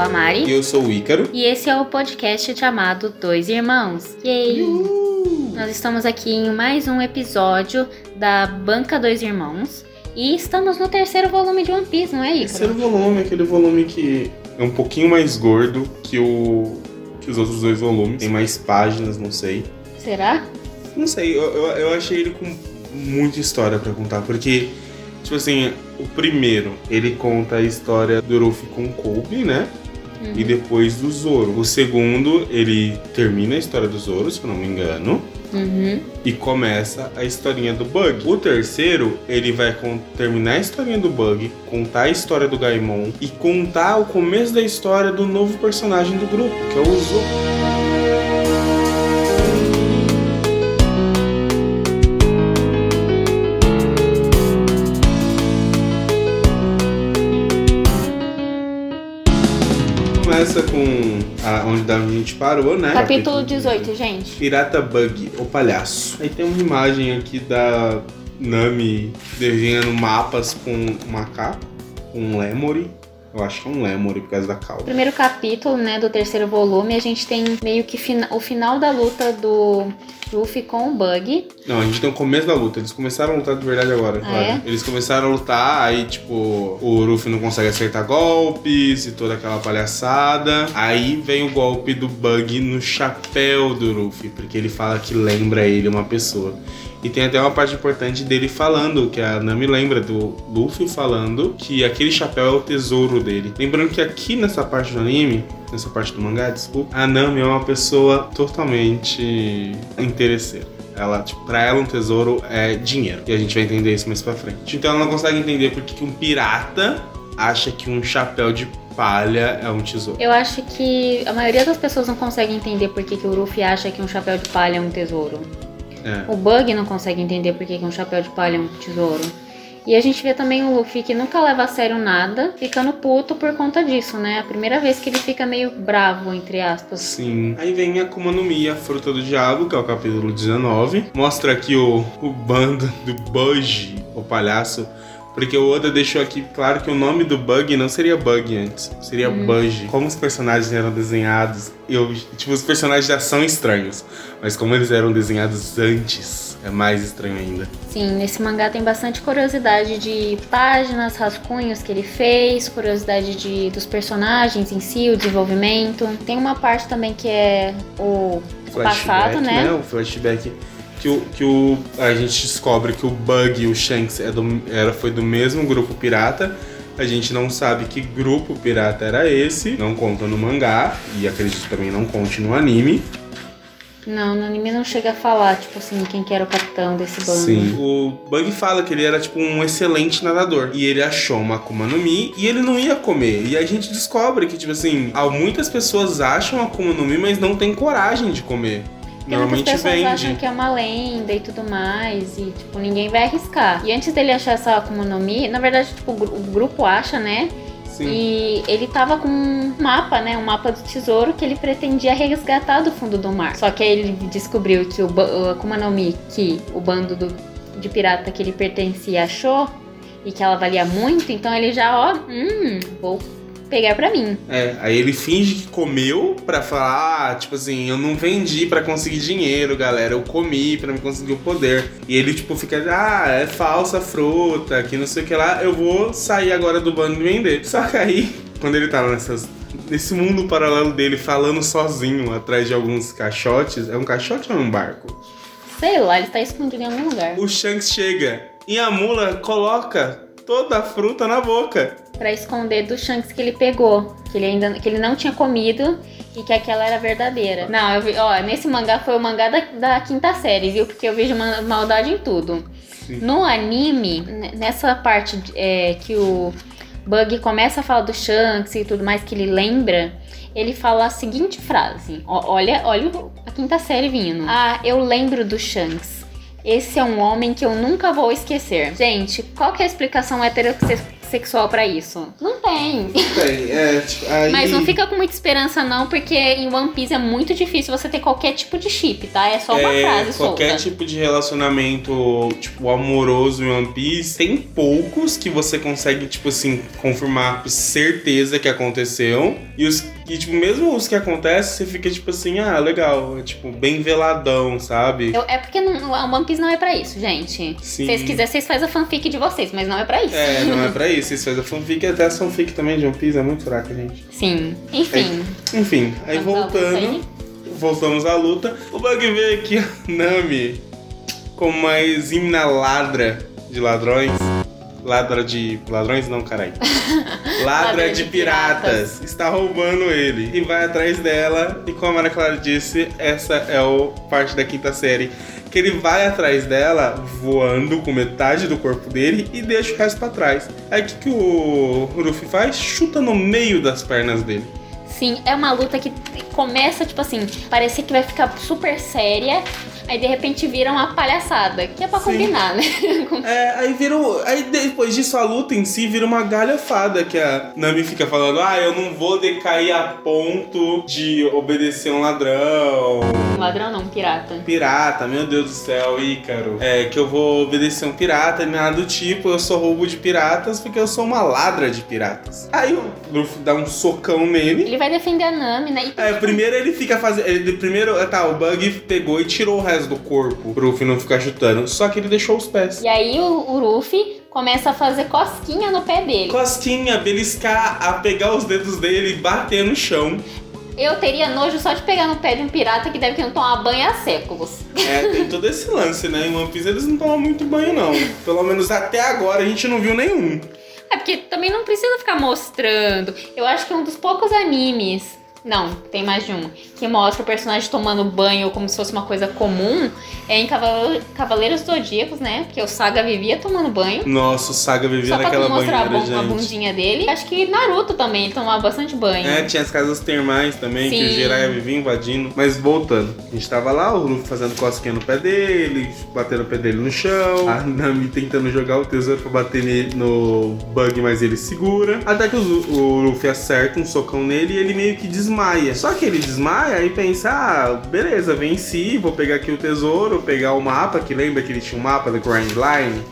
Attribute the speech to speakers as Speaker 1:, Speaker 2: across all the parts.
Speaker 1: sou a Mari.
Speaker 2: E eu sou o Ícaro.
Speaker 1: E esse é o podcast chamado Dois Irmãos. Yay!
Speaker 2: Uhul.
Speaker 1: Nós estamos aqui em mais um episódio da Banca Dois Irmãos. E estamos no terceiro volume de One Piece, não é, Ícaro?
Speaker 2: Terceiro volume, aquele volume que é um pouquinho mais gordo que, o, que os outros dois volumes. Tem mais páginas, não sei.
Speaker 1: Será?
Speaker 2: Não sei, eu, eu, eu achei ele com muita história pra contar, porque, tipo assim, o primeiro, ele conta a história do Luffy com o Kobe, né?
Speaker 1: Uhum.
Speaker 2: E depois do Zoro. O segundo, ele termina a história do Zoro, se eu não me engano.
Speaker 1: Uhum.
Speaker 2: e começa a historinha do Bug. O terceiro, ele vai terminar a historinha do Bug, contar a história do Gaimon e contar o começo da história do novo personagem do grupo, que é o Zoro. A, onde a gente parou, né?
Speaker 1: Capítulo 18, gente.
Speaker 2: Pirata Bug, o palhaço. Aí tem uma imagem aqui da Nami desenhando mapas com um macaco, um lemuri. Eu acho que é um lemuri por causa da cauda.
Speaker 1: Primeiro capítulo, né, do terceiro volume, a gente tem meio que fina- o final da luta do Luffy com o Bug.
Speaker 2: Não, a gente tem o começo da luta. Eles começaram a lutar de verdade agora.
Speaker 1: Ah, é?
Speaker 2: Eles começaram a lutar, aí tipo, o Luffy não consegue acertar golpes e toda aquela palhaçada. Aí vem o golpe do Bug no chapéu do Luffy, porque ele fala que lembra ele uma pessoa. E tem até uma parte importante dele falando, que a Nami lembra do Luffy falando que aquele chapéu é o tesouro dele. Lembrando que aqui nessa parte do anime, nessa parte do mangá, desculpa, a Nami é uma pessoa totalmente interesseira. Ela, tipo, pra ela um tesouro é dinheiro. E a gente vai entender isso mais pra frente. Então ela não consegue entender porque que um pirata acha que um chapéu de palha é um tesouro.
Speaker 1: Eu acho que a maioria das pessoas não consegue entender por que, que o Luffy acha que um chapéu de palha é um tesouro.
Speaker 2: É.
Speaker 1: O Bug não consegue entender por que, um chapéu de palha é um tesouro. E a gente vê também o Luffy que nunca leva a sério nada, ficando puto por conta disso, né? A primeira vez que ele fica meio bravo, entre aspas.
Speaker 2: Sim. Aí vem a Akuma no Mi, a fruta do diabo, que é o capítulo 19. Mostra aqui o, o bando do Bug, o palhaço. Porque o Oda deixou aqui claro que o nome do Bug não seria Bug antes, seria Bug. Como os personagens eram desenhados, eu, tipo, os personagens já são estranhos. Mas como eles eram desenhados antes, é mais estranho ainda.
Speaker 1: Sim, nesse mangá tem bastante curiosidade de páginas, rascunhos que ele fez, curiosidade de, dos personagens em si, o desenvolvimento. Tem uma parte também que é o passado, né?
Speaker 2: O flashback que o, que o a gente descobre que o Bug e o Shanks é do, era foi do mesmo grupo pirata. A gente não sabe que grupo pirata era esse, não conta no mangá e acredito que também não conte no anime.
Speaker 1: Não, no anime não chega a falar, tipo assim, quem que era o capitão desse bando.
Speaker 2: Sim. O Bug fala que ele era tipo um excelente nadador e ele achou uma Akuma no Mi e ele não ia comer. E a gente descobre que tipo assim, há- muitas pessoas acham a Akuma no Mi, mas não tem coragem de comer.
Speaker 1: Porque muitas pessoas
Speaker 2: vende.
Speaker 1: acham que é uma lenda e tudo mais, e tipo, ninguém vai arriscar. E antes dele achar essa Akuma no Mi, na verdade, tipo, o gru- o grupo acha, né?
Speaker 2: Sim.
Speaker 1: E ele tava com um mapa, né? Um mapa do tesouro que ele pretendia resgatar do fundo do mar. Só que aí ele descobriu que o, o Akuma no Mi, que o bando do- de pirata que ele pertencia achou, e que ela valia muito, então ele já, ó, hum, vou pegar pra mim.
Speaker 2: É, aí ele finge que comeu pra falar, ah, tipo assim, eu não vendi pra conseguir dinheiro, galera, eu comi pra me conseguir o poder. E ele, tipo, fica, ah, é falsa fruta, que não sei o que lá, eu vou sair agora do bando e vender. Só que aí, quando ele tava nessas, nesse mundo paralelo dele, falando sozinho atrás de alguns caixotes, é um caixote ou é um barco?
Speaker 1: Sei lá, ele tá escondido em algum lugar.
Speaker 2: O Shanks chega e a mula coloca toda a fruta na boca.
Speaker 1: Pra esconder do Shanks que ele pegou. Que ele ainda que ele não tinha comido e que aquela era verdadeira. Não, eu vi, ó, nesse mangá foi o mangá da, da quinta série, viu? Porque eu vejo ma- maldade em tudo.
Speaker 2: Sim.
Speaker 1: No anime, nessa parte é, que o Bug começa a falar do Shanks e tudo mais que ele lembra, ele fala a seguinte frase: ó, Olha, olha a quinta série vindo. Ah, eu lembro do Shanks. Esse é um homem que eu nunca vou esquecer. Gente, qual que é a explicação heterosse- sexual pra isso. Não tem.
Speaker 2: Tem, é, tipo, aí...
Speaker 1: Mas não fica com muita esperança, não, porque em One Piece é muito difícil você ter qualquer tipo de chip, tá? É só uma
Speaker 2: É,
Speaker 1: frase
Speaker 2: qualquer
Speaker 1: solta.
Speaker 2: tipo de relacionamento, tipo, amoroso em One Piece, tem poucos que você consegue, tipo assim, confirmar com certeza que aconteceu. E os e, tipo, mesmo os que acontecem, você fica, tipo assim, ah, legal, é, tipo, bem veladão, sabe?
Speaker 1: Eu- é porque não, a One Piece não é pra isso, gente.
Speaker 2: Sim.
Speaker 1: Se vocês quiserem, vocês fazem a fanfic de vocês, mas não é pra isso.
Speaker 2: É, não é pra isso. Vocês fazem a fanfic, até a fanfic também de One Piece é muito fraca, gente.
Speaker 1: Sim. Enfim.
Speaker 2: Enfim, aí
Speaker 1: Vamos
Speaker 2: voltando,
Speaker 1: aí.
Speaker 2: voltamos à luta. O Bug vê que a Nami, como uma exímia ladra de ladrões, ladra de. ladrões não, caralho. Ladra de
Speaker 1: de
Speaker 2: piratas, está roubando ele e vai atrás dela. E como a Ana Clara disse, essa é o parte da quinta série. Que ele vai atrás dela voando com metade do corpo dele e deixa o resto pra trás. Aí o que, que o Luffy faz? Chuta no meio das pernas dele.
Speaker 1: Sim, é uma luta que começa, tipo assim, parecia que vai ficar super séria, aí de repente vira uma palhaçada, que é pra
Speaker 2: Sim.
Speaker 1: combinar, né?
Speaker 2: É, aí vira. um- Aí depois disso a luta em si vira uma galhofada que a Nami fica falando: ah, eu não vou decair a ponto de obedecer um ladrão.
Speaker 1: Um ladrão não, um pirata.
Speaker 2: Pirata, meu Deus do céu, Ícaro. É, que eu vou obedecer um pirata, nada do tipo, eu sou roubo de piratas porque eu sou uma ladra de piratas. Aí o Luffy dá um socão nele.
Speaker 1: Ele vai defender a Nami, né? E
Speaker 2: É, primeiro ele fica fazendo. Primeiro, tá, o Bug pegou e tirou o resto do corpo pro Luffy não ficar chutando. Só que ele deixou os pés.
Speaker 1: E aí o, o Luffy começa a fazer cosquinha no pé dele.
Speaker 2: Costinha, beliscar, a pegar os dedos dele e bater no chão.
Speaker 1: Eu teria nojo só de pegar no pé de um pirata que deve que não tomar banho há séculos.
Speaker 2: É, tem todo esse lance, né? Em One Piece eles não tomam muito banho, não. Pelo menos até agora a gente não viu nenhum.
Speaker 1: É porque também não precisa ficar mostrando. Eu acho que é um dos poucos animes. Não, tem mais de um. Que mostra o personagem tomando banho como se fosse uma coisa comum. É em Cavale- Cavaleiros Zodíacos, né? Porque o Saga vivia tomando banho.
Speaker 2: Nossa, o Saga vivia
Speaker 1: Só pra
Speaker 2: naquela
Speaker 1: mostrar a,
Speaker 2: banheira,
Speaker 1: bun- a bundinha dele. Acho que Naruto também ele tomava bastante banho.
Speaker 2: É, tinha as casas termais também, que o
Speaker 1: Sim.
Speaker 2: Jiraiya vivia invadindo. Mas voltando, a gente tava lá, o Luffy fazendo cosquinha no pé dele, batendo o pé dele no chão, a Nami tentando jogar o tesouro pra bater no bug, mas ele segura. Até que o Luffy acerta um socão nele e ele meio que desmaia. Só que ele desmaia e pensa, ah, beleza, venci, vou pegar aqui o tesouro, pegar o mapa, que lembra que ele tinha um mapa do Grand Line?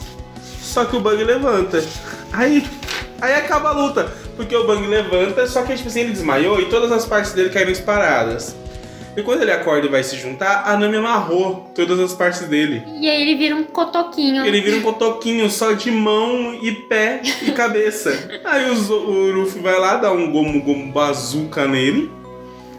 Speaker 2: Só que o Bug levanta. Aí, aí acaba a luta. Porque o Bug levanta, só que tipo assim, ele desmaiou e todas as partes dele caíram disparadas. E quando ele acorda e vai se juntar, a Nami amarrou todas as partes dele.
Speaker 1: E aí ele vira um cotoquinho.
Speaker 2: Ele vira um cotoquinho só de mão e pé e cabeça. Aí o, o vai lá, dá um gomu gomu bazuca nele.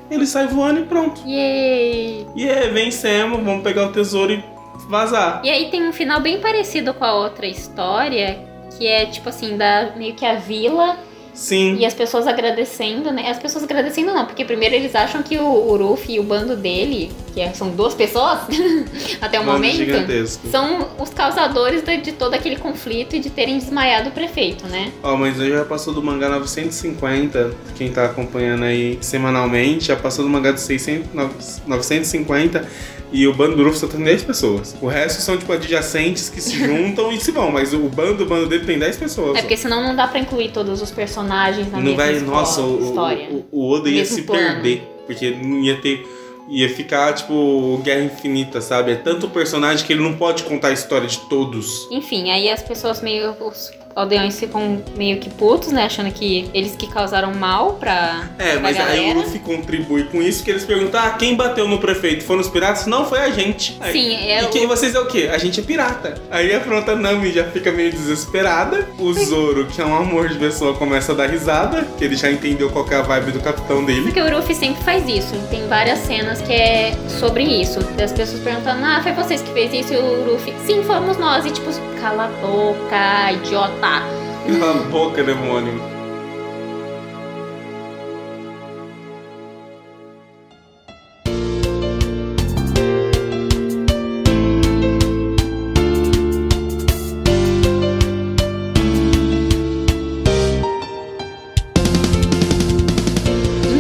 Speaker 2: Ele sai voando e pronto.
Speaker 1: Yay!
Speaker 2: E é, vencemos, vamos pegar o tesouro e vazar.
Speaker 1: E aí tem um final bem parecido com a outra história, que é tipo assim, da meio que a vila
Speaker 2: Sim.
Speaker 1: e as pessoas agradecendo, né? As pessoas agradecendo não, porque primeiro eles acham que o, o Ruffy e o bando dele, que é- são duas pessoas até o
Speaker 2: Bando
Speaker 1: momento,
Speaker 2: gigantesco.
Speaker 1: são os causadores de, de todo aquele conflito e de terem desmaiado o prefeito, né?
Speaker 2: Ó, mas hoje já passou do mangá 950, quem tá acompanhando aí semanalmente, já passou do mangá de 600, 950 e o bando do Luffy só tem 10 pessoas. O resto são, tipo, adjacentes que se juntam e se vão, mas o bando, o bando dele tem 10 pessoas.
Speaker 1: É porque senão não dá pra incluir todos os personagens na
Speaker 2: não
Speaker 1: mesma
Speaker 2: vai,
Speaker 1: esco-
Speaker 2: nossa, o,
Speaker 1: história.
Speaker 2: o, o Oda ia se
Speaker 1: plano.
Speaker 2: perder, porque não ia ter ia ficar tipo Guerra Infinita, sabe? É tanto personagem que ele não pode contar a história de todos.
Speaker 1: Enfim, aí as pessoas meio. Os aldeões ficam meio que putos, né? Achando que eles que causaram mal pra,
Speaker 2: É,
Speaker 1: pra
Speaker 2: mas aí
Speaker 1: galera.
Speaker 2: o Luffy contribui com isso, que eles perguntam, ah, quem bateu no prefeito? Foram os piratas? Não, foi a gente. Aí,
Speaker 1: Sim, é
Speaker 2: E
Speaker 1: o-
Speaker 2: quem vocês é o quê? A gente é pirata. Aí a pronta Nami já fica meio desesperada. O Zoro, que é um amor de pessoa, começa a dar risada, que ele já entendeu qual é a vibe do capitão dele.
Speaker 1: Porque o Ruffy sempre faz isso. Tem várias cenas que é sobre isso. Das pessoas perguntando, ah, foi vocês que fez isso? E o Ruffy, sim, fomos nós. E tipo, cala a boca, idiota.
Speaker 2: Cala a boca, demônio.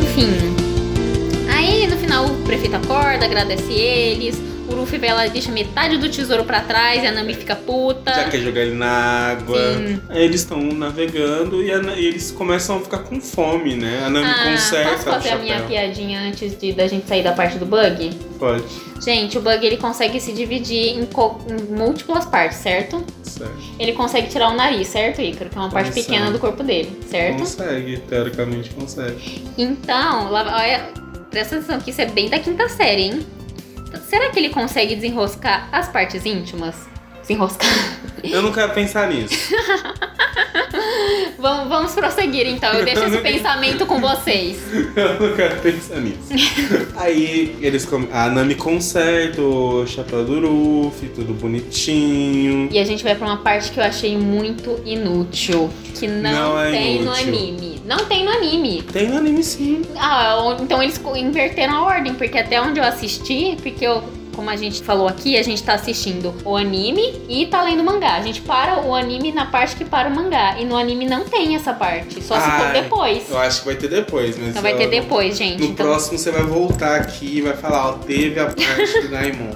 Speaker 1: Enfim. Aí no final o prefeito acorda, agradece eles. Luffy vai lá e deixa metade do tesouro pra trás e a Nami fica puta.
Speaker 2: Já quer jogar ele na água.
Speaker 1: Sim.
Speaker 2: Aí eles estão navegando e, a e eles começam a ficar com fome, né? A Nami
Speaker 1: Ah,
Speaker 2: conserta
Speaker 1: posso fazer a minha piadinha antes de, da gente sair da parte do bug?
Speaker 2: Pode.
Speaker 1: Gente, o bug ele consegue se dividir em, em múltiplas partes, certo?
Speaker 2: Certo.
Speaker 1: Ele consegue tirar o nariz, certo, Ícaro? Que é uma parte
Speaker 2: Consegue.
Speaker 1: pequena do corpo dele, certo?
Speaker 2: Consegue, teoricamente consegue.
Speaker 1: Então, lá- olha, presta atenção que isso é bem da quinta série, hein? Então, Será que ele consegue desenroscar as partes íntimas? Desenroscar.
Speaker 2: Eu não quero pensar nisso.
Speaker 1: vamos, vamos prosseguir então. Eu deixo esse pensamento com vocês.
Speaker 2: Eu não quero pensar nisso. Aí eles com- a Nami conserta o chapéu do Luffy, tudo bonitinho.
Speaker 1: E a gente vai pra uma parte que eu achei muito inútil. Que não,
Speaker 2: Não é
Speaker 1: tem no
Speaker 2: inútil.
Speaker 1: anime. Não tem no anime.
Speaker 2: Tem no anime sim.
Speaker 1: Ah, então eles inverteram a ordem, porque até onde eu assisti, porque eu, como a gente falou aqui, a gente tá assistindo o anime e tá lendo o mangá. A gente para o anime na parte que para o mangá. E no anime não tem essa parte. Só se for
Speaker 2: Ai,
Speaker 1: depois.
Speaker 2: Eu acho que vai ter depois, mas.
Speaker 1: Então vai ter
Speaker 2: eu-
Speaker 1: depois, gente.
Speaker 2: No
Speaker 1: Então,
Speaker 2: próximo você vai voltar aqui e vai falar, ó, teve a parte do Gaimon.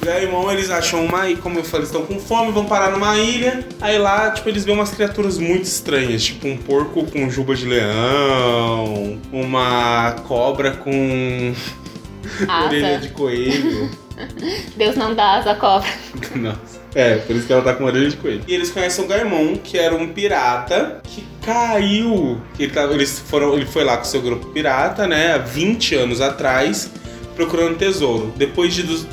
Speaker 2: Gaimon, eles acham uma ilha, como eu falei, estão com fome, vão parar numa ilha. Aí lá, tipo, eles veem umas criaturas muito estranhas, tipo um porco com juba de leão, uma cobra com orelha
Speaker 1: asa.
Speaker 2: de coelho.
Speaker 1: Deus não dá asa à cobra.
Speaker 2: Nossa. É, por isso que ela tá com orelha de coelho. E eles conhecem o Gaimon, que era um pirata que caiu. Ele, tava, eles foram, ele foi lá com seu grupo pirata, né, há 20 anos atrás, procurando tesouro. Depois de du-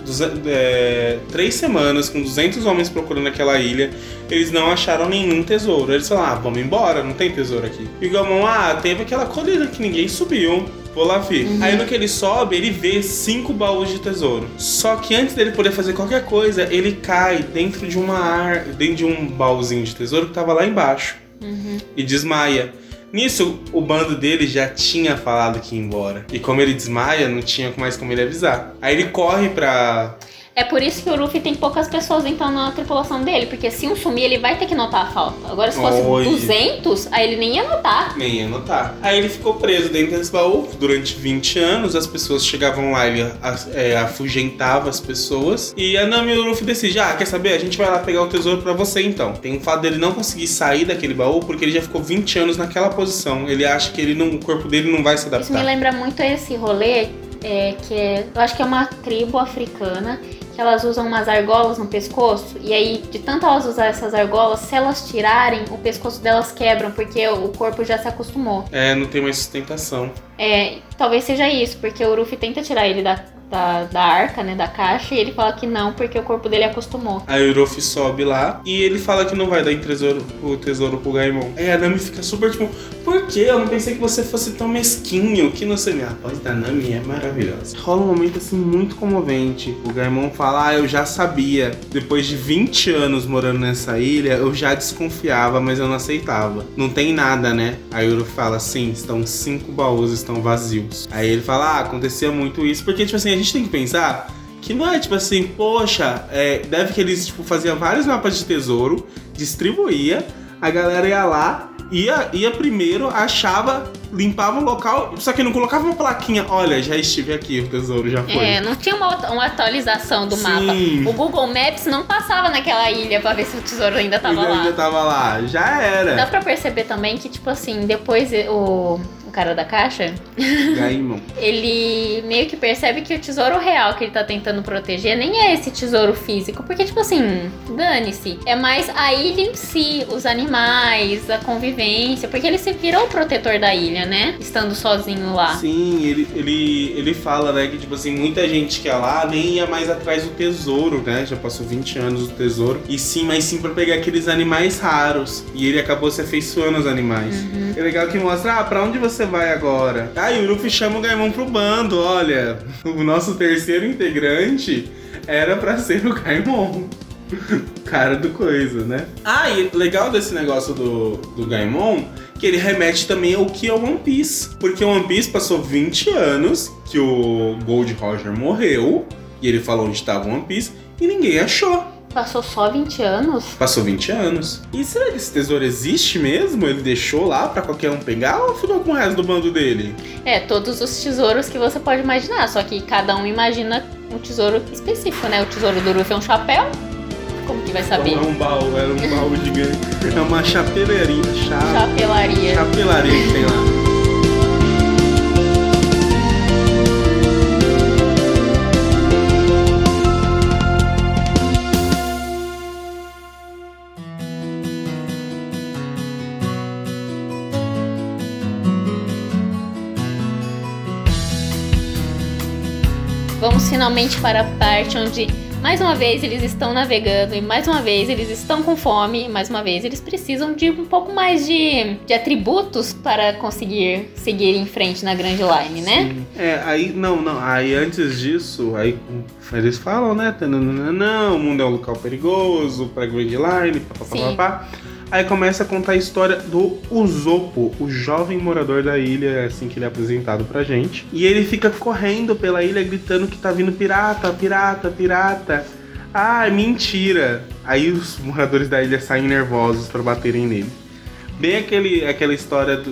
Speaker 2: é, três semanas, com 200 homens procurando aquela ilha, eles não acharam nenhum tesouro. Eles falaram, ah, vamos embora, não tem tesouro aqui. E o Gaimon, ah, teve aquela colina que ninguém subiu. Vou lá ver.
Speaker 1: Uhum.
Speaker 2: Aí no que ele sobe, ele vê cinco baús de tesouro. Só que antes dele poder fazer qualquer coisa, ele cai dentro de uma ar... dentro de um baúzinho de tesouro que tava lá embaixo.
Speaker 1: Uhum.
Speaker 2: E desmaia. Nisso, o bando dele já tinha falado que ia embora. E como ele desmaia, não tinha mais como ele avisar. Aí ele corre pra.
Speaker 1: É por isso que o Luffy tem poucas pessoas então na tripulação dele, porque se um sumir, ele vai ter que notar a falta. Agora, se fosse
Speaker 2: Oi.
Speaker 1: 200, aí ele nem ia notar.
Speaker 2: Nem ia notar. Aí ele ficou preso dentro desse baú durante 20 anos. As pessoas chegavam lá, ele é, afugentava as pessoas. E a Nami e o Luffy decidem: ah, quer saber? A gente vai lá pegar o tesouro pra você então. Tem o fato dele não conseguir sair daquele baú porque ele já ficou 20 anos naquela posição. Ele acha que ele não, o corpo dele não vai se
Speaker 1: Isso me
Speaker 2: adaptar.
Speaker 1: lembra muito esse rolê, é, que é, eu acho que é uma tribo africana, que elas usam umas argolas no pescoço, e aí, de tanto elas usar essas argolas, se elas tirarem, o pescoço delas quebram, porque o corpo já se acostumou.
Speaker 2: É, não tem mais sustentação.
Speaker 1: É, talvez seja isso, porque o Luffy tenta tirar ele da, da, da arca, né, da caixa, e ele fala que não, porque o corpo dele acostumou.
Speaker 2: Aí o Luffy sobe lá e ele fala que não vai dar em tesouro, o tesouro pro Gaimon. Aí a Nami fica super tipo, por quê? Eu não pensei que você fosse tão mesquinho, que não sei. Minha voz da Nami é maravilhosa. Rola um momento assim muito comovente. O Gaimon fala, ah, eu já sabia. Depois de 20 anos morando nessa ilha, eu já desconfiava, mas eu não aceitava. Não tem nada, né? Aí o Luffy fala, sim, estão cinco baús, estão vazios. Aí ele fala, ah, acontecia muito isso, porque, tipo assim, a gente tem que pensar que não é tipo assim, poxa, é, deve que eles tipo, faziam vários mapas de tesouro, distribuía, a galera ia lá, ia, ia primeiro, achava, limpava o local, só que não colocava uma plaquinha, olha, já estive aqui, o tesouro já foi.
Speaker 1: É, não tinha uma, uma atualização do mapa.
Speaker 2: Sim.
Speaker 1: O Google Maps não passava naquela ilha pra ver se o tesouro ainda tava
Speaker 2: Ele
Speaker 1: lá.
Speaker 2: ainda tava lá, já
Speaker 1: Dá
Speaker 2: era.
Speaker 1: pra perceber também que, tipo assim, depois o cara da caixa,
Speaker 2: Gaimon.
Speaker 1: ele meio que percebe que o tesouro real que ele tá tentando proteger nem é esse tesouro físico. Porque, tipo assim, dane-se. É mais a ilha em si, os animais, a convivência. Porque ele se virou o protetor da ilha, né? Estando sozinho lá.
Speaker 2: Sim, ele, ele, ele fala, né, que, tipo assim, muita gente que é lá nem ia mais atrás do tesouro, né? Já passou 20 anos do tesouro. E sim, mas sim pra pegar aqueles animais raros. E ele acabou se afeiçoando aos animais. É legal que mostra, ah, pra onde você vai agora? E o Luffy chama o Gaimon pro bando, olha. O nosso terceiro integrante era pra ser o Gaimon. Cara do coisa, né? Ah, e legal desse negócio do, do Gaimon que ele remete também ao que é o One Piece. Porque o One Piece passou 20 anos que o Gold Roger morreu e ele falou onde estava o One Piece e ninguém achou.
Speaker 1: Passou só 20 anos?
Speaker 2: Passou 20 anos. E será que esse tesouro existe mesmo? Ele deixou lá pra qualquer um pegar ou ficou com o resto do bando dele?
Speaker 1: É, todos os tesouros que você pode imaginar, só que cada um imagina um tesouro específico, né? O tesouro do Ruff é um chapéu. Como que vai saber?
Speaker 2: É um baú, era um baú gigante. É uma chapelaria. Cha...
Speaker 1: Chapelaria.
Speaker 2: Chapelaria que tem lá.
Speaker 1: Vamos finalmente para a parte onde mais uma vez eles estão navegando e mais uma vez eles estão com fome e mais uma vez eles precisam de um pouco mais de, de atributos para conseguir seguir em frente na Grand Line, né?
Speaker 2: Sim. É, aí, não, não, aí antes disso, aí eles falam, né, não, o mundo é um local perigoso para Grand Line, papapá. Aí começa a contar a história do Usopo, o jovem morador da ilha, é assim que ele é apresentado pra gente. E ele fica correndo pela ilha gritando que tá vindo pirata, pirata, pirata. Ah, é mentira. Aí os moradores da ilha saem nervosos para baterem nele. Bem aquele, aquela história do,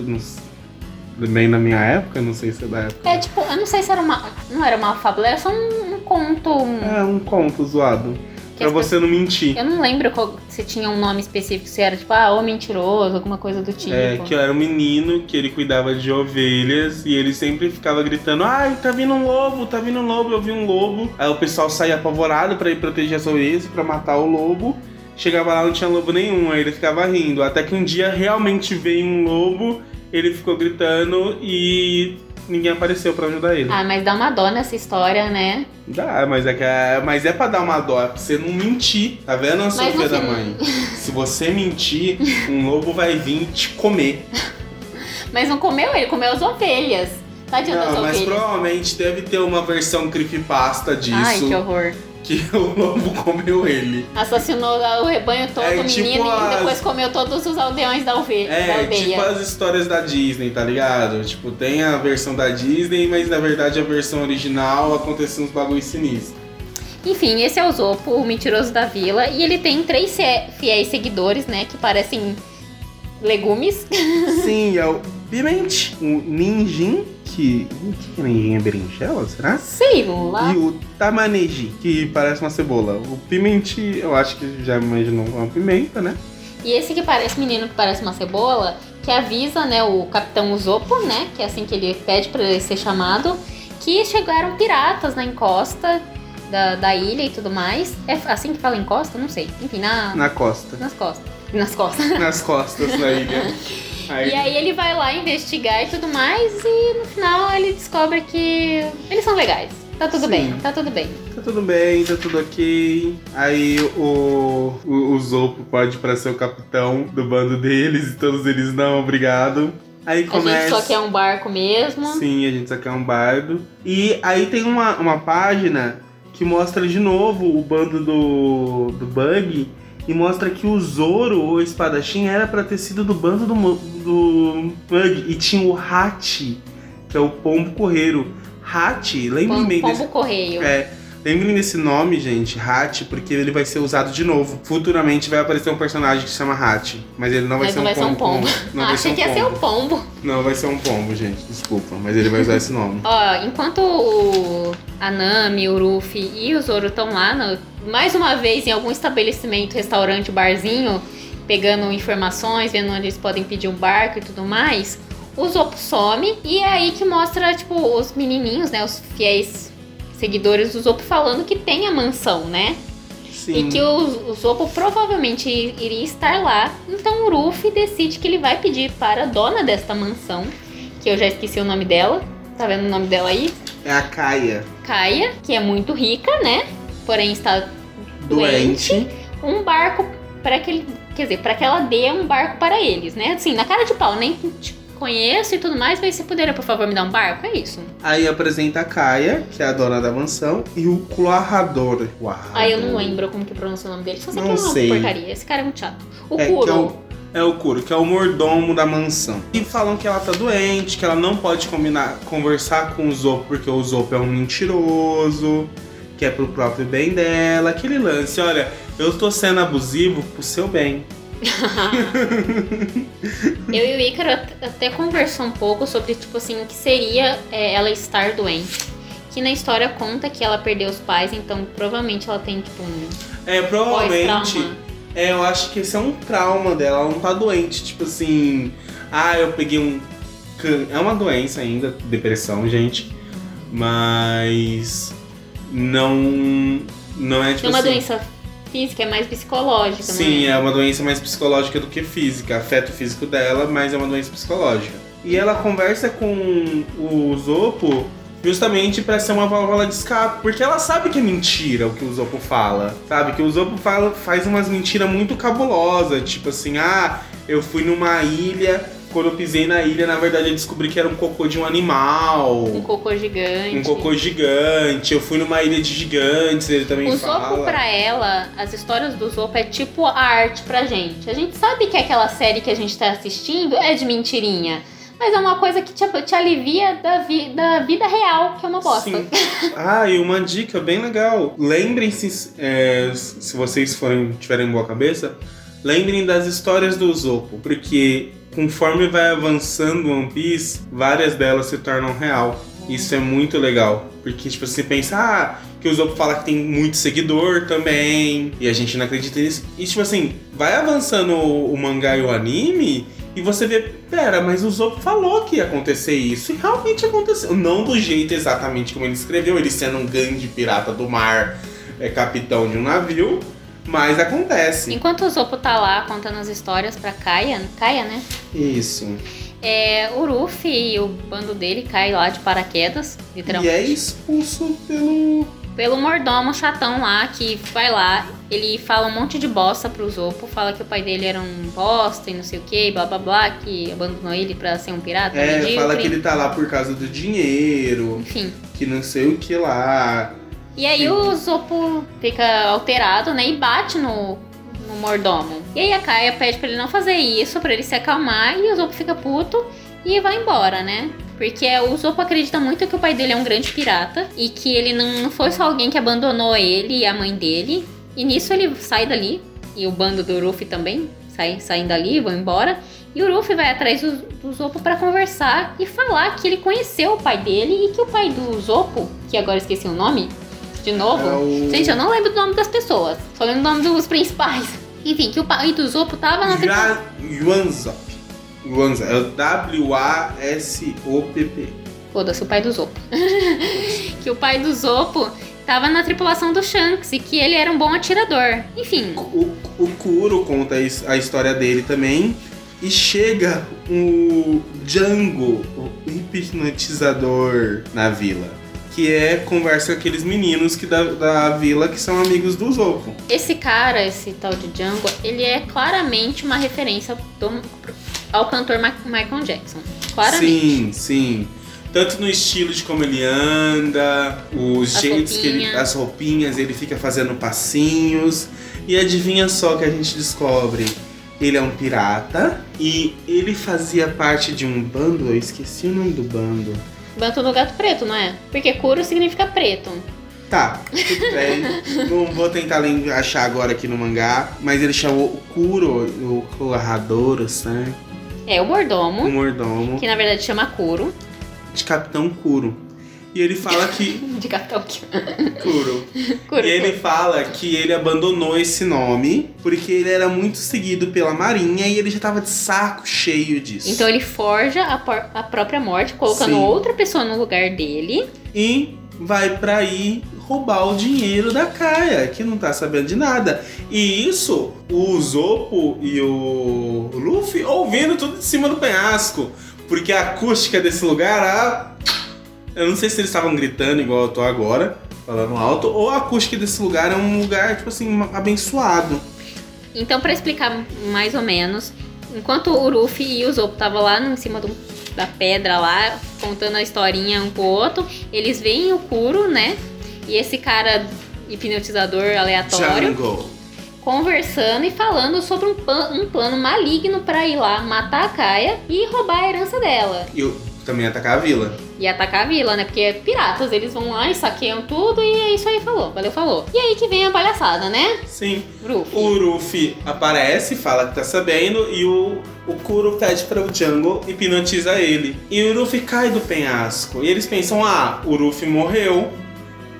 Speaker 2: bem na minha época, não sei se é da época.
Speaker 1: É tipo, eu não sei se era uma. Não era uma fábula, era só um, um conto. Um...
Speaker 2: É, um conto zoado. Pra você não mentir.
Speaker 1: Eu não lembro qual, se tinha um nome específico, se era tipo, ah, ou mentiroso, alguma coisa do tipo.
Speaker 2: É, que era um menino que ele cuidava de ovelhas e ele sempre ficava gritando: ai, tá vindo um lobo, tá vindo um lobo, eu vi um lobo. Aí o pessoal saía apavorado para ir proteger as ovelhas, para matar o lobo. Chegava lá, não tinha lobo nenhum, aí ele ficava rindo. Até que um dia realmente veio um lobo, ele ficou gritando e ninguém apareceu para ajudar ele.
Speaker 1: Ah, mas dá uma dó nessa história, né?
Speaker 2: Dá, mas é que é, mas é para dar uma dó, é pra você não mentir. Tá vendo a Sofia da mãe? Se você mentir, um lobo vai vir te comer.
Speaker 1: mas não comeu ele, comeu as ovelhas. Tadinho
Speaker 2: não,
Speaker 1: das
Speaker 2: mas
Speaker 1: ovelhas.
Speaker 2: provavelmente deve ter uma versão creepypasta disso.
Speaker 1: Ai, que horror
Speaker 2: que o lobo comeu ele.
Speaker 1: Assassinou o rebanho todo, é, o tipo menino, as... e depois comeu todos os aldeões da, ovelha,
Speaker 2: é,
Speaker 1: da aldeia.
Speaker 2: tipo as histórias da Disney, tá ligado? Tipo, tem a versão da Disney, mas na verdade a versão original aconteceu uns bagulhos sinistros.
Speaker 1: Enfim, esse é o Zopo, o mentiroso da vila, e ele tem três fiéis seguidores, né, que parecem legumes.
Speaker 2: Sim, é o Pimente, o Ninjin, que. O que é ninjin é berinjela, será?
Speaker 1: Sei lá.
Speaker 2: E o Tamaneji, que parece uma cebola. O Pimente, eu acho que já imaginou uma pimenta, né?
Speaker 1: E esse que parece, menino que parece uma cebola, que avisa, né, o Capitão Usopo, né, que é assim que ele pede para ele ser chamado, que chegaram piratas na encosta da, da ilha e tudo mais. É assim que fala encosta? Não sei. Enfim, na...
Speaker 2: Na costa.
Speaker 1: Nas costas. Nas costas.
Speaker 2: Nas costas da ilha.
Speaker 1: Aí... E aí ele vai lá investigar e tudo mais, e no final ele descobre que eles são legais. Tá tudo Sim. bem, tá tudo bem.
Speaker 2: Tá tudo bem, tá tudo ok. Aí o, o, o Zopo pode para ser o capitão do bando deles e todos eles não, obrigado. Aí começa...
Speaker 1: A gente só quer um barco mesmo.
Speaker 2: Sim, a gente só quer um barco. E aí tem uma, uma página que mostra de novo o bando do, do Bug e mostra que o Zoro, o espadachim, era para ter sido do bando do, do Bug. E tinha o Hachi, que é o pombo correiro. Hachi, lembre-me
Speaker 1: bem Pombo desse... correio.
Speaker 2: É, lembrem desse nome, gente, Hachi, porque ele vai ser usado de novo. Futuramente vai aparecer um personagem que se chama Hachi, mas ele não vai,
Speaker 1: mas
Speaker 2: ser,
Speaker 1: não
Speaker 2: um
Speaker 1: vai ser um pombo.
Speaker 2: Não
Speaker 1: ah, achei
Speaker 2: um
Speaker 1: que ia ser um pombo.
Speaker 2: Não, vai ser um pombo, gente, desculpa, mas ele vai usar esse nome.
Speaker 1: Ó, enquanto o Anami, o Ruffy e o Zoro estão lá no mais uma vez em algum estabelecimento, restaurante, barzinho, pegando informações, vendo onde eles podem pedir um barco e tudo mais, o Zopo some e é aí que mostra, tipo, os menininhos, né, os fiéis seguidores do Zopo falando que tem a mansão, né?
Speaker 2: Sim.
Speaker 1: E que o, o Zopo provavelmente iria estar lá. Então o Ruffy decide que ele vai pedir para a dona desta mansão, que eu já esqueci o nome dela. Tá vendo o nome dela aí?
Speaker 2: É a Kaia.
Speaker 1: Kaia, que é muito rica, né? porém está doente, doente. um barco para que ele, quer dizer, para que ela dê um barco para eles, né? Assim, na cara de pau, nem te conheço e tudo mais, mas você poderia, por favor, me dar um barco? É isso.
Speaker 2: Aí apresenta a Kaia, que é a dona da mansão, e o Cloarrador.
Speaker 1: Aí eu não lembro como que pronuncia o nome dele. Só sei não que é uma sei. porcaria. Esse cara é muito chato. O
Speaker 2: é,
Speaker 1: Kuro.
Speaker 2: É o, é o Kuro, que é o mordomo da mansão. E falam que ela tá doente, que ela não pode combinar, conversar com o Zopo porque o Zopo é um mentiroso que é pro próprio bem dela, aquele lance, olha, eu tô sendo abusivo pro seu bem.
Speaker 1: eu e o Ícaro até conversou um pouco sobre, tipo assim, o que seria é, ela estar doente. Que na história conta que ela perdeu os pais, então provavelmente ela tem, tipo, um.
Speaker 2: É, provavelmente. É, eu acho que esse é um trauma dela, ela não tá doente. Tipo assim, ah, eu peguei um. É uma doença ainda, depressão, gente. Mas. Não. Não é tipo.
Speaker 1: É uma
Speaker 2: assim,
Speaker 1: doença física, é mais psicológica,
Speaker 2: Sim,
Speaker 1: é?
Speaker 2: é uma doença mais psicológica do que física. Afeta o físico dela, mas é uma doença psicológica. E ela conversa com o Zopo justamente para ser uma válvula de escape, porque ela sabe que é mentira o que o Zopo fala, sabe? Que o Zopo fala, faz umas mentiras muito cabulosas, tipo assim, ah, eu fui numa ilha quando eu pisei na ilha, na verdade, eu descobri que era um cocô de um animal.
Speaker 1: Um cocô gigante.
Speaker 2: Um cocô gigante. Eu fui numa ilha de gigantes, ele também
Speaker 1: o
Speaker 2: fala.
Speaker 1: O Zopo, pra ela, as histórias do Zopo é tipo a arte pra gente. A gente sabe que aquela série que a gente tá assistindo é de mentirinha. Mas é uma coisa que te, te alivia da, vi, da vida real, que é uma bosta. Sim.
Speaker 2: Ah, e uma dica bem legal. Lembrem-se, é, se vocês forem tiverem boa cabeça, lembrem das histórias do Zopo, porque conforme vai avançando One Piece, várias delas se tornam real. Isso é muito legal. Porque, tipo, você pensa, ah, que o Zopo fala que tem muito seguidor também, e a gente não acredita nisso. E, tipo assim, vai avançando o, o mangá e o anime, e você vê, pera, mas o Zopo falou que ia acontecer isso, e realmente aconteceu. Não do jeito exatamente como ele escreveu, ele sendo um grande pirata do mar, é capitão de um navio, mas acontece.
Speaker 1: Enquanto o Zopo tá lá contando as histórias pra Kaia, Kaia, né?
Speaker 2: Isso.
Speaker 1: É, o Ruffy e o bando dele cai lá de paraquedas, literalmente.
Speaker 2: E é expulso pelo.
Speaker 1: Pelo mordomo chatão lá, que vai lá, ele fala um monte de bosta pro Zopo, fala que o pai dele era um bosta e não sei o que, blá blá blá, que abandonou ele pra ser um pirata.
Speaker 2: É, medíocre. fala que ele tá lá por causa do dinheiro.
Speaker 1: Enfim.
Speaker 2: Que não sei o que lá.
Speaker 1: E aí o Zopo fica alterado, né? E bate no, no mordomo. E aí a Kaia pede pra ele não fazer isso, pra ele se acalmar. E o Zopo fica puto e vai embora, né? Porque o Zopo acredita muito que o pai dele é um grande pirata. E que ele não foi só alguém que abandonou ele e a mãe dele. E nisso ele sai dali. E o bando do Ruffy também sai, saem dali, vão embora. E o Ruffy vai atrás do, do Zopo para conversar e falar que ele conheceu o pai dele e que o pai do Zopo, que agora esqueci o nome, de novo. É o... Gente, eu não lembro do nome das pessoas. Só lembro o nome dos principais. Enfim, que o pai do Zopo tava na
Speaker 2: tripulação. Yuanzop. Yuanzop. É o W-A-S-O-P-P.
Speaker 1: Foda-se, o pai do Zopo. que o pai do Zopo tava na tripulação do Shanks e que ele era um bom atirador. Enfim.
Speaker 2: O, o Kuro conta a história dele também. E chega o Django, o hipnotizador, na vila que é conversa com aqueles meninos que da, da vila que são amigos do Zopo.
Speaker 1: Esse cara, esse tal de Django, ele é claramente uma referência do, ao cantor Michael Jackson. Claramente.
Speaker 2: Sim, sim. Tanto no estilo de como ele anda, os as jeitos roupinhas. que ele. as roupinhas, ele fica fazendo passinhos. E adivinha só que a gente descobre. Ele é um pirata e ele fazia parte de um bando, eu esqueci o nome do bando
Speaker 1: Banto no gato preto, não é? Porque Kuro significa preto.
Speaker 2: Tá, tudo bem. não vou tentar achar agora aqui no mangá, mas ele chamou o Kuro, o Corradoros, né?
Speaker 1: É, o mordomo.
Speaker 2: O mordomo.
Speaker 1: Que na verdade chama Kuro.
Speaker 2: De Capitão Kuro. E ele fala que.
Speaker 1: De Capitão
Speaker 2: Kuro. Kuro. E ele fala que ele abandonou esse nome porque ele era muito seguido pela Marinha e ele já tava de saco cheio disso.
Speaker 1: Então ele forja a, a própria morte, colocando Sim. outra pessoa no lugar dele.
Speaker 2: E vai pra ir roubar o dinheiro da Kaia, que não tá sabendo de nada. E isso, o Zopo e o Luffy ouvindo tudo de cima do penhasco. Porque a acústica desse lugar, a eu não sei se eles estavam gritando igual eu tô agora, falando alto, ou a acústica desse lugar é um lugar, tipo assim, abençoado.
Speaker 1: Então, para explicar mais ou menos, enquanto o Ruffy e o Zop estavam lá em cima do, da pedra lá, contando a historinha um pro outro, eles veem o Kuro, né? E esse cara hipnotizador aleatório.
Speaker 2: Jungle.
Speaker 1: Conversando e falando sobre um, um plano maligno para ir lá matar a Kaia e roubar a herança dela.
Speaker 2: E o também atacar a vila.
Speaker 1: E atacar a vila, né? Porque é piratas, eles vão lá e saqueiam tudo e é isso aí, falou. Valeu, falou. E aí que vem a palhaçada, né?
Speaker 2: Sim.
Speaker 1: Ruffy.
Speaker 2: O Ruffy aparece, fala que tá sabendo, e o, o Kuro pede para o Jungle hipnotiza ele. E o Ruffy cai do penhasco. E eles pensam, ah, o Ruffy morreu.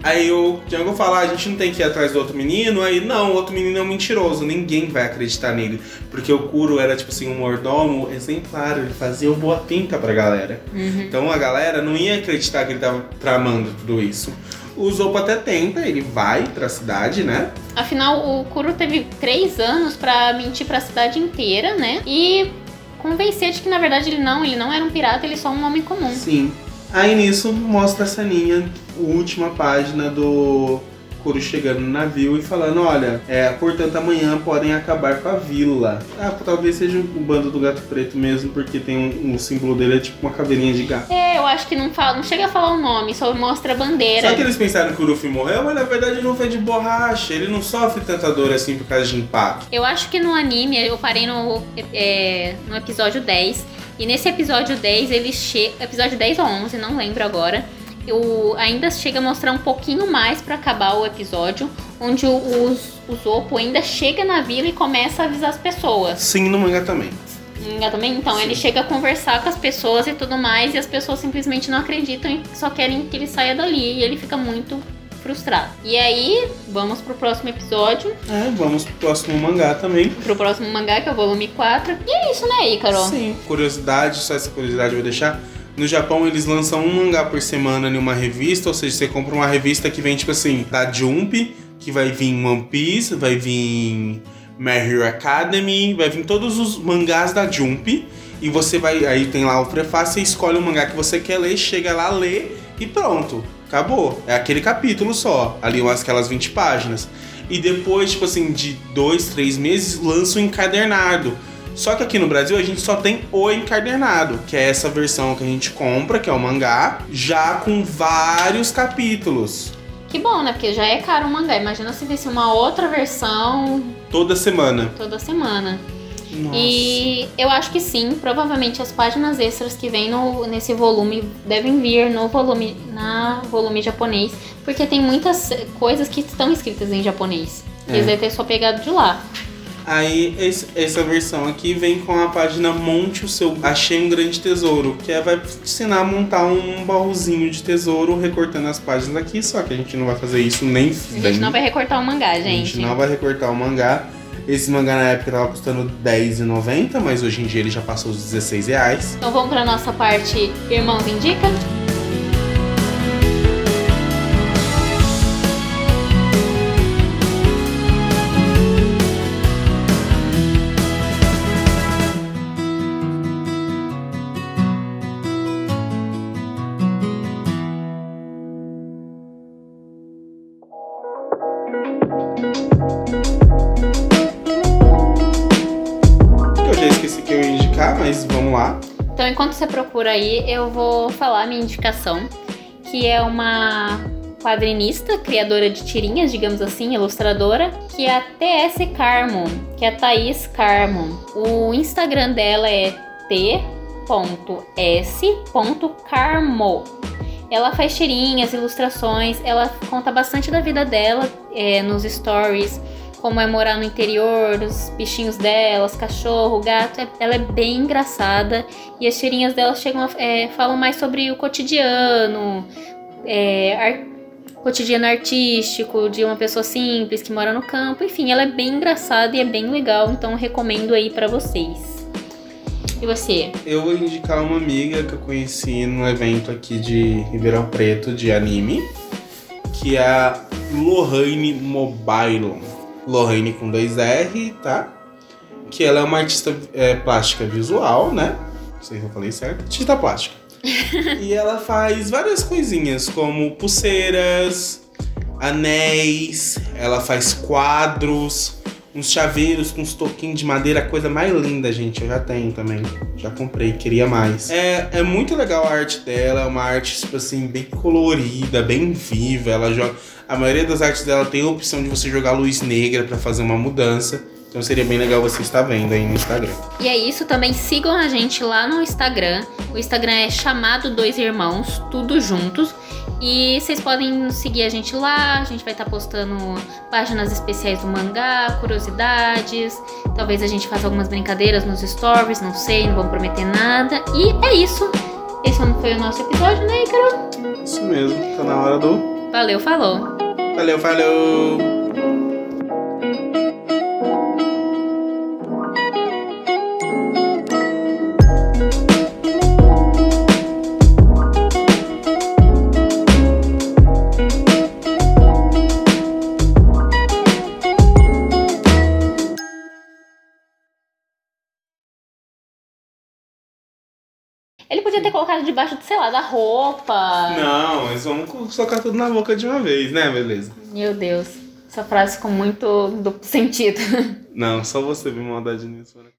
Speaker 2: Aí o Jungle fala, ah, a gente não tem que ir atrás do outro menino. Aí, não, o outro menino é um mentiroso, ninguém vai acreditar nele. Porque o Kuro era, tipo assim, um mordomo exemplar, ele fazia o boa pinta pra galera.
Speaker 1: Uhum.
Speaker 2: Então a galera não ia acreditar que ele tava tramando tudo isso. O Zoppo até tenta, ele vai pra cidade, né?
Speaker 1: Afinal, o Kuro teve três anos pra mentir pra cidade inteira, né? E convencer de que na verdade ele não, ele não era um pirata, ele é só um homem comum.
Speaker 2: Sim. Aí nisso mostra a ceninha, última página do Kuro chegando no navio e falando, olha, é, portanto amanhã podem acabar com a vila. Ah, talvez seja o bando do gato preto mesmo, porque tem um, um símbolo dele, é tipo uma caveirinha de gato.
Speaker 1: É, eu acho que não fala, não chega a falar o nome, só mostra a bandeira.
Speaker 2: Só que eles pensaram que o Luffy morreu, mas na verdade o Luffy é de borracha, ele não sofre tanta dor assim por causa de impacto.
Speaker 1: Eu acho que no anime, eu parei no, é, no episódio 10. E nesse episódio 10, ele chega. Episódio 10 ou 11, não lembro agora. Eu ainda chega a mostrar um pouquinho mais pra acabar o episódio, onde o, o Zoppo ainda chega na vila e começa a avisar as pessoas.
Speaker 2: Sim, no mangá também.
Speaker 1: Mangá também? Então,
Speaker 2: Sim.
Speaker 1: ele chega a conversar com as pessoas e tudo mais, e as pessoas simplesmente não acreditam e só querem que ele saia dali, e ele fica muito frustrado. E aí, vamos pro próximo episódio,
Speaker 2: É, vamos pro próximo mangá também.
Speaker 1: pro próximo mangá, que é o volume 4. E é isso, né, Ícaro?
Speaker 2: Sim. Curiosidade, só essa curiosidade eu vou deixar. No Japão, eles lançam um mangá por semana em uma revista, ou seja, você compra uma revista que vem, tipo assim, da Jump, que vai vir One Piece, vai vir My Academy, vai vir todos os mangás da Jump, e você vai, aí tem lá o prefácio, você escolhe o mangá que você quer ler, chega lá, lê, e pronto. Acabou. É aquele capítulo só, ali umas aquelas 20 páginas. E depois, tipo assim, de dois, três meses, lança o encadernado. Só que aqui no Brasil a gente só tem o encadernado, que é essa versão que a gente compra, que é o mangá, já com vários capítulos.
Speaker 1: Que bom, né? Porque já é caro o mangá. Imagina se visse uma outra versão
Speaker 2: Toda semana.
Speaker 1: toda semana.
Speaker 2: Nossa.
Speaker 1: E eu acho que sim, provavelmente as páginas extras que vem no, nesse volume devem vir no volume, na volume japonês, porque tem muitas coisas que estão escritas em japonês.
Speaker 2: É.
Speaker 1: Eles devem ter só pegado de lá.
Speaker 2: Aí esse- essa versão aqui vem com a página Monte o seu Achei um grande tesouro, que é, vai te ensinar a montar um baúzinho de tesouro recortando as páginas aqui, só que a gente não vai fazer isso nem
Speaker 1: A gente não vai recortar o mangá,
Speaker 2: A
Speaker 1: gente.
Speaker 2: gente não vai recortar o mangá. Esse mangá na época tava custando R$10,90, mas hoje em dia ele já passou os 16 reais.
Speaker 1: Então vamos pra nossa parte Irmãos Indica. Procura aí, eu vou falar minha indicação, que é uma quadrinista, criadora de tirinhas, digamos assim, ilustradora, que é a TS Carmon, que é a Thaís Carmon. O Instagram dela é t.s.carmo. Ela faz tirinhas, ilustrações, ela conta bastante da vida dela é, nos stories, como é morar no interior, os bichinhos dela, os cachorro, gato. É- Ela é bem engraçada e as tirinhas dela chegam a- é, falam mais sobre o cotidiano, é, ar- cotidiano artístico de uma pessoa simples que mora no campo. Enfim, ela é bem engraçada e é bem legal, então recomendo aí pra vocês. E você?
Speaker 2: Eu vou indicar uma amiga que eu conheci no evento aqui de Ribeirão Preto de anime, que é a Lohane Mobile. Lohane com dois R, tá? Que ela é uma artista é, plástica visual, né? Não sei se eu falei certo. Artista plástica. e ela faz várias coisinhas, como pulseiras, anéis, ela faz quadros, uns chaveiros com uns toquinhos de madeira, coisa mais linda, gente. Eu já tenho também. Já comprei, queria mais. É, é muito legal a arte dela, é uma arte, tipo assim, bem colorida, bem viva. Ela joga. A maioria das artes dela tem a opção de você jogar luz negra pra fazer uma mudança. Então seria bem legal você estar vendo aí no Instagram.
Speaker 1: E é isso, também sigam a gente lá no Instagram. O Instagram é chamado Dois Irmãos, tudo juntos. E vocês podem seguir a gente lá, a gente vai estar postando páginas especiais do mangá, curiosidades. Talvez a gente faça algumas brincadeiras nos stories, não sei, não vamos prometer nada. E é isso. Esse foi o nosso episódio, né, Ícaro?
Speaker 2: Isso mesmo, tá na hora do.
Speaker 1: Valeu, falou!
Speaker 2: Valeu, falou!
Speaker 1: Colocado debaixo, sei lá, da roupa.
Speaker 2: Não, eles vão colocar tudo na boca de uma vez, né, beleza?
Speaker 1: Meu Deus, essa frase ficou muito duplo sentido.
Speaker 2: Não, só você viu maldade nisso, né?